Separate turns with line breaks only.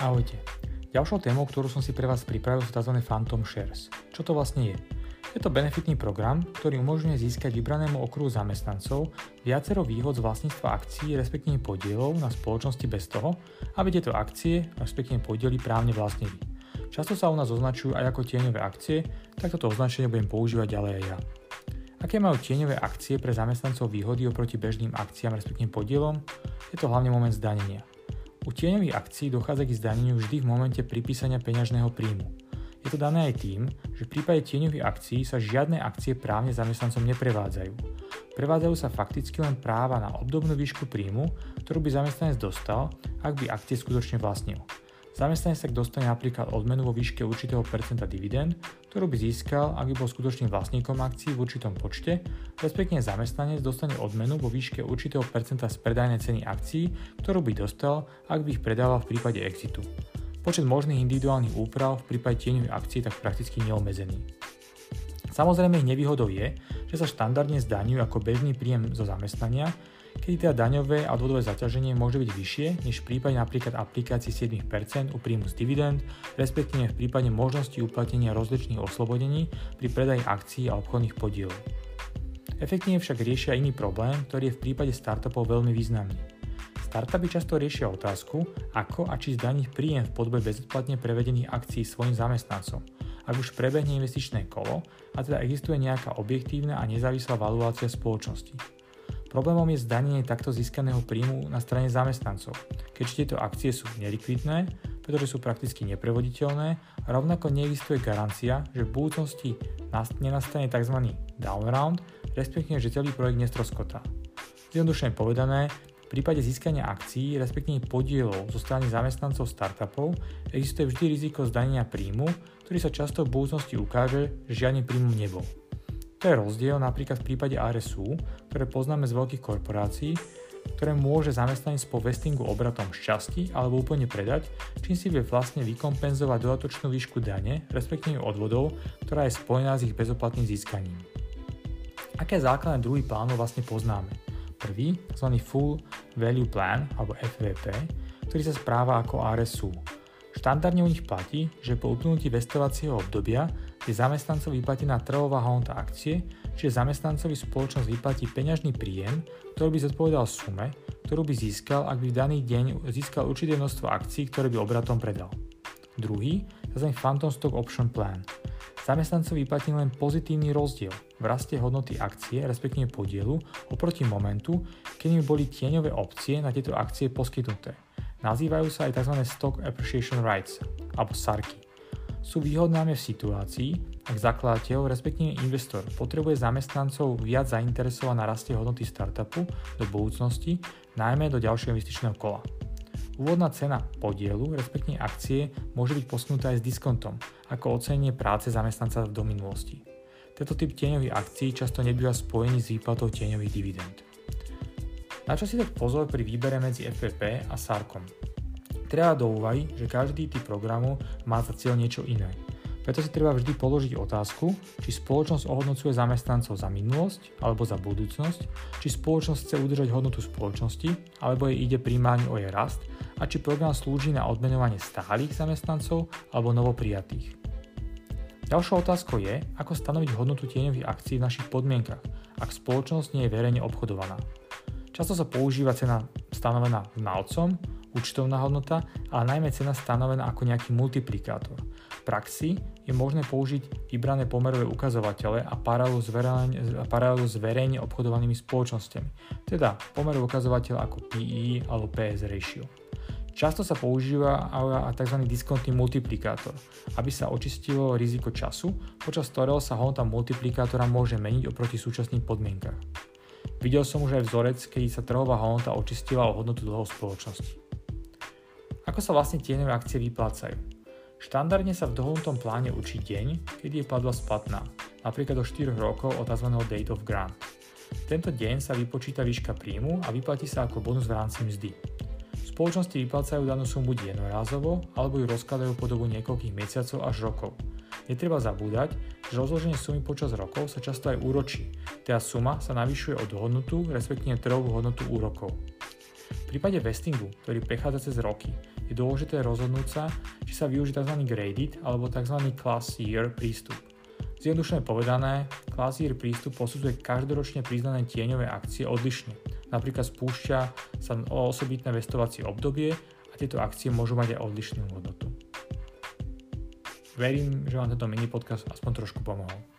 Ahojte. Ďalšou témou, ktorú som si pre vás pripravil, sú tzv. Phantom Shares. Čo to vlastne je? Je to benefitný program, ktorý umožňuje získať vybranému okruhu zamestnancov viacero výhod z vlastníctva akcií, respektíve podielov na spoločnosti bez toho, aby tieto akcie, respektíve podiely právne vlastnili. Často sa u nás označujú aj ako tieňové akcie, tak toto označenie budem používať ďalej aj ja. Aké majú tieňové akcie pre zamestnancov výhody oproti bežným akciám, respektíve podielom? Je to hlavne moment zdanenia. U tieňových akcií dochádza k zdaneniu vždy v momente pripísania peňažného príjmu. Je to dané aj tým, že v prípade tieňových akcií sa žiadne akcie právne zamestnancom neprevádzajú. Prevádzajú sa fakticky len práva na obdobnú výšku príjmu, ktorú by zamestnanec dostal, ak by akcie skutočne vlastnil. Zamestnanec tak dostane napríklad odmenu vo výške určitého percenta dividend, ktorú by získal, ak by bol skutočným vlastníkom akcií v určitom počte, respektíve zamestnanec dostane odmenu vo výške určitého percenta z predajnej ceny akcií, ktorú by dostal, ak by ich predával v prípade exitu. Počet možných individuálnych úprav v prípade tieňových akcií tak prakticky neobmedzený. Samozrejme ich nevýhodou je, že sa štandardne zdaňujú ako bežný príjem zo zamestnania, kedy teda daňové a odvodové zaťaženie môže byť vyššie než v prípade napríklad aplikácií 7% u príjmu z dividend, respektíve v prípade možnosti uplatnenia rozličných oslobodení pri predaji akcií a obchodných podielov. Efektívne však riešia iný problém, ktorý je v prípade startupov veľmi významný. Startupy často riešia otázku, ako a či zdaniť príjem v podobe bezodplatne prevedených akcií svojim zamestnancom, ak už prebehne investičné kolo a teda existuje nejaká objektívna a nezávislá valuácia spoločnosti. Problémom je zdanenie takto získaného príjmu na strane zamestnancov, keďže tieto akcie sú nelikvidné, pretože sú prakticky neprevoditeľné a rovnako neexistuje garancia, že v budúcnosti nenastane tzv. down round, respektíve že celý projekt nestroskotá. Zjednodušene povedané, v prípade získania akcií, respektíve podielov zo strany zamestnancov startupov, existuje vždy riziko zdanenia príjmu, ktorý sa často v budúcnosti ukáže, že žiadny príjmu nebol. To je rozdiel napríklad v prípade RSU, ktoré poznáme z veľkých korporácií, ktoré môže zamestnanec po vestingu obratom šťastí alebo úplne predať, čím si vie vlastne vykompenzovať dodatočnú výšku dane, respektíve odvodov, ktorá je spojená s ich bezoplatným získaním. Aké základné druhy plánov vlastne poznáme? Prvý, tzv. Full Value Plan alebo FVP, ktorý sa správa ako RSU. Štandardne u nich platí, že po uplynutí vestovacieho obdobia je zamestnancovi vyplatená trhová hodnota akcie, čiže zamestnancovi spoločnosť vyplatí peňažný príjem, ktorý by zodpovedal sume, ktorú by získal, ak by v daný deň získal určité množstvo akcií, ktoré by obratom predal. Druhý, tzv. Phantom Stock Option Plan. Zamestnancovi vyplatí len pozitívny rozdiel v raste hodnoty akcie, respektíve podielu, oproti momentu, keď by boli tieňové opcie na tieto akcie poskytnuté. Nazývajú sa aj tzv. Stock Appreciation Rights, alebo SARKy sú výhodné v situácii, ak zakladateľ, respektíve investor, potrebuje zamestnancov viac zainteresovať na rastie hodnoty startupu do budúcnosti, najmä do ďalšieho investičného kola. Úvodná cena podielu, respektíve akcie, môže byť posunutá aj s diskontom, ako ocenenie práce zamestnanca do minulosti. Tento typ tieňových akcií často nebýva spojený s výplatou tieňových dividend. Na čo si tak pozor pri výbere medzi FPP a SARKom? Treba do úvahy, že každý typ programu má za cieľ niečo iné. Preto si treba vždy položiť otázku, či spoločnosť ohodnocuje zamestnancov za minulosť alebo za budúcnosť, či spoločnosť chce udržať hodnotu spoločnosti alebo jej ide primárne o jej rast a či program slúži na odmenovanie stálych zamestnancov alebo novoprijatých. Ďalšou otázkou je, ako stanoviť hodnotu tieňových akcií v našich podmienkach, ak spoločnosť nie je verejne obchodovaná. Často sa používa cena stanovená znalcom, účtovná hodnota, ale najmä cena stanovená ako nejaký multiplikátor. V praxi je možné použiť vybrané pomerové ukazovatele a paralelu s, verejne, obchodovanými spoločnosťami, teda pomerové ukazovateľ ako PE alebo PS ratio. Často sa používa aj tzv. diskontný multiplikátor, aby sa očistilo riziko času, počas ktorého sa hodnota multiplikátora môže meniť oproti súčasným podmienkach. Videl som už aj vzorec, kedy sa trhová hodnota očistila o hodnotu dlhov spoločnosti. Ako sa vlastne tieňové akcie vyplácajú? Štandardne sa v dohodnutom pláne učí deň, kedy je platba splatná, napríklad do 4 rokov od tzv. date of grant. Tento deň sa vypočíta výška príjmu a vyplatí sa ako bonus v rámci mzdy. Spoločnosti vyplácajú danú sumu buď jednorázovo, alebo ju rozkladajú po dobu niekoľkých mesiacov až rokov. Netreba zabúdať, že rozloženie sumy počas rokov sa často aj úročí, teda suma sa navyšuje o dohodnutú, respektíve trhovú hodnotu úrokov. V prípade vestingu, ktorý prechádza cez roky, je dôležité rozhodnúť sa, či sa využí tzv. graded alebo tzv. class year prístup. Zjednodušene povedané, class year prístup posudzuje každoročne priznané tieňové akcie odlišne. Napríklad spúšťa sa osobitné vestovacie obdobie a tieto akcie môžu mať aj odlišnú hodnotu. Verím, že vám tento mini podcast aspoň trošku pomohol.